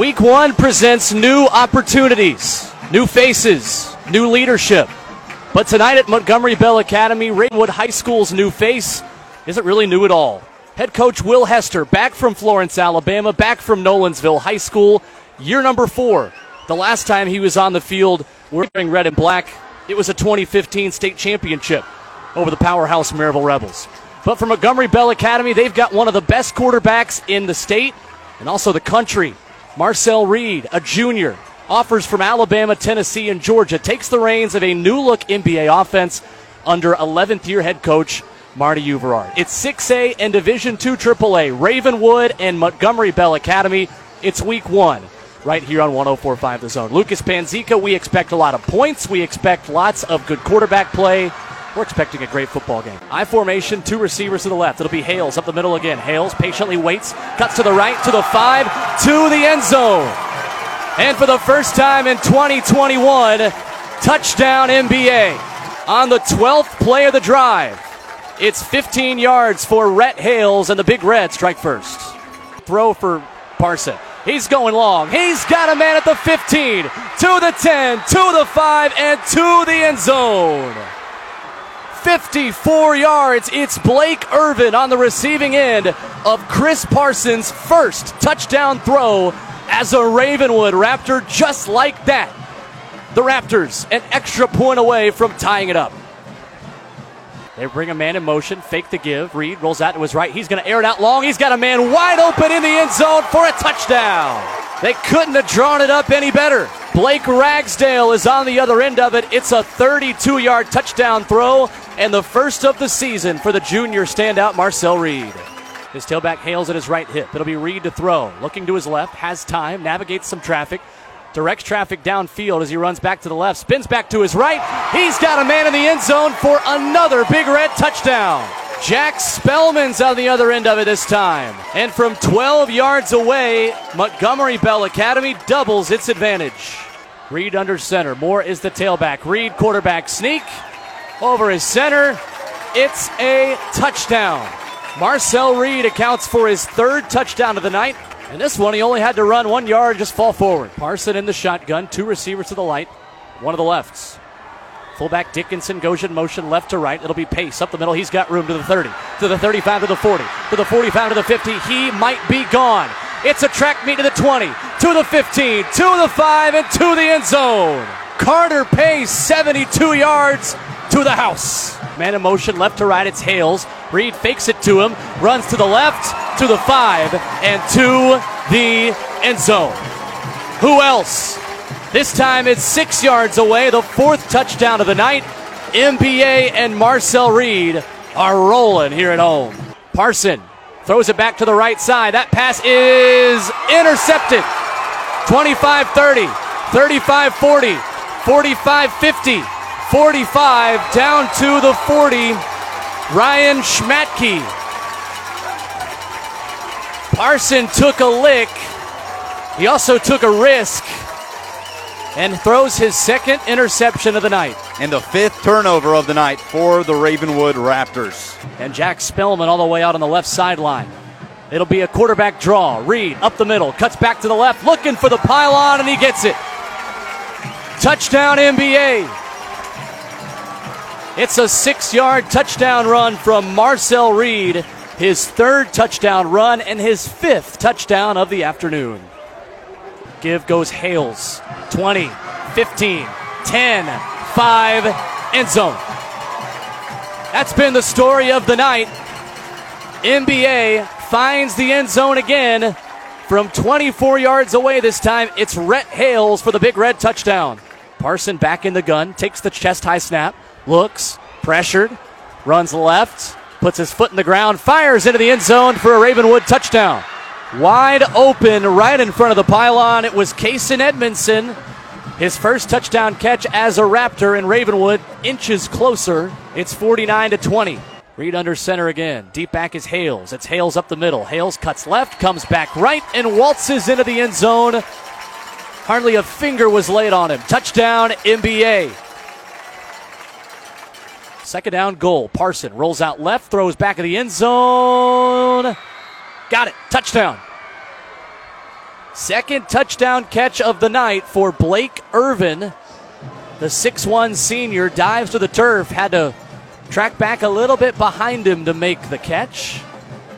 Week one presents new opportunities, new faces, new leadership. But tonight at Montgomery Bell Academy, Ravenwood High School's new face isn't really new at all. Head coach Will Hester, back from Florence, Alabama, back from Nolensville High School, year number four. The last time he was on the field wearing red and black, it was a 2015 state championship over the powerhouse Maryville Rebels. But for Montgomery Bell Academy, they've got one of the best quarterbacks in the state and also the country. Marcel Reed, a junior, offers from Alabama, Tennessee, and Georgia, takes the reins of a new look MBA offense under 11th year head coach Marty Euverard. It's 6A and Division II AAA, Ravenwood and Montgomery Bell Academy. It's week one right here on 1045 The Zone. Lucas Panzica, we expect a lot of points. We expect lots of good quarterback play. We're expecting a great football game. I formation, two receivers to the left. It'll be Hales up the middle again. Hales patiently waits, cuts to the right, to the five, to the end zone. And for the first time in 2021, touchdown MBA on the 12th play of the drive. It's 15 yards for Rhett Hales, and the Big Red strike first. Throw for Parson. He's going long. He's got a man at the 15, to the 10, to the 5, and to the end zone. 54 yards. It's Blake Irvin on the receiving end of Chris Parsons' first touchdown throw as a Ravenwood Raptor, just like that. The Raptors, an extra point away from tying it up. They bring a man in motion, fake the give. Reed rolls out to his right. He's going to air it out long. He's got a man wide open in the end zone for a touchdown. They couldn't have drawn it up any better. Blake Ragsdale is on the other end of it. It's a 32 yard touchdown throw and the first of the season for the junior standout Marcel Reed. His tailback Hales at his right hip. It'll be Reed to throw. Looking to his left, has time, navigates some traffic, directs traffic downfield as he runs back to the left, spins back to his right. He's got a man in the end zone for another big red touchdown. Jack Spellman's on the other end of it this time. And from 12 yards away, Montgomery Bell Academy doubles its advantage. Reed under center. Moore is the tailback. Reed quarterback sneak over his center. It's a touchdown. Marcel Reed accounts for his third touchdown of the night. And this one, he only had to run one yard, just fall forward. Parson in the shotgun, two receivers to the light, one of the lefts. Fullback Dickinson goes in motion left to right. It'll be pace up the middle. He's got room to the 30, to the 35, to the 40, to the 45, to the 50. He might be gone. It's a track meet to the 20, to the 15, to the 5, and to the end zone. Carter Pace, 72 yards to the house. Man in motion left to right. It's Hales. Reed fakes it to him, runs to the left, to the five, and to the end zone. Who else? This time it's six yards away, the fourth touchdown of the night. MBA and Marcel Reed are rolling here at home. Parson throws it back to the right side. That pass is intercepted. 25 30, 35 40, 45 50, 45 down to the 40. Ryan Schmatke. Parson took a lick. He also took a risk and throws his second interception of the night. And the fifth turnover of the night for the Ravenwood Raptors. And Jack Spellman all the way out on the left sideline. It'll be a quarterback draw. Reed up the middle, cuts back to the left, looking for the pylon, and he gets it. Touchdown MBA. It's a six yard touchdown run from Marcel Reed, his third touchdown run and his fifth touchdown of the afternoon. Give goes Hales. 20, 15, 10, 5, end zone. That's been the story of the night. MBA finds the end zone again from 24 yards away this time. It's Rhett Hales for the big red touchdown. Parson back in the gun, takes the chest high snap, looks, pressured, runs left, puts his foot in the ground, fires into the end zone for a Ravenwood touchdown. Wide open right in front of the pylon. It was Kason Edmondson. His first touchdown catch as a Raptor in Ravenwood, inches closer. It's 49 to 20. Reed under center again. Deep back is Hales. It's Hales up the middle. Hales cuts left, comes back right, and waltzes into the end zone. Hardly a finger was laid on him. Touchdown, MBA. Second down goal. Parson rolls out left, throws back of the end zone. Got it. Touchdown. Second touchdown catch of the night for Blake Irvin. The 6'1 senior dives to the turf, had to track back a little bit behind him to make the catch.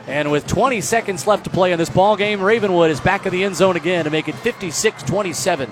And with 20 seconds left to play in this ball game, Ravenwood is back in the end zone again to make it 56 27.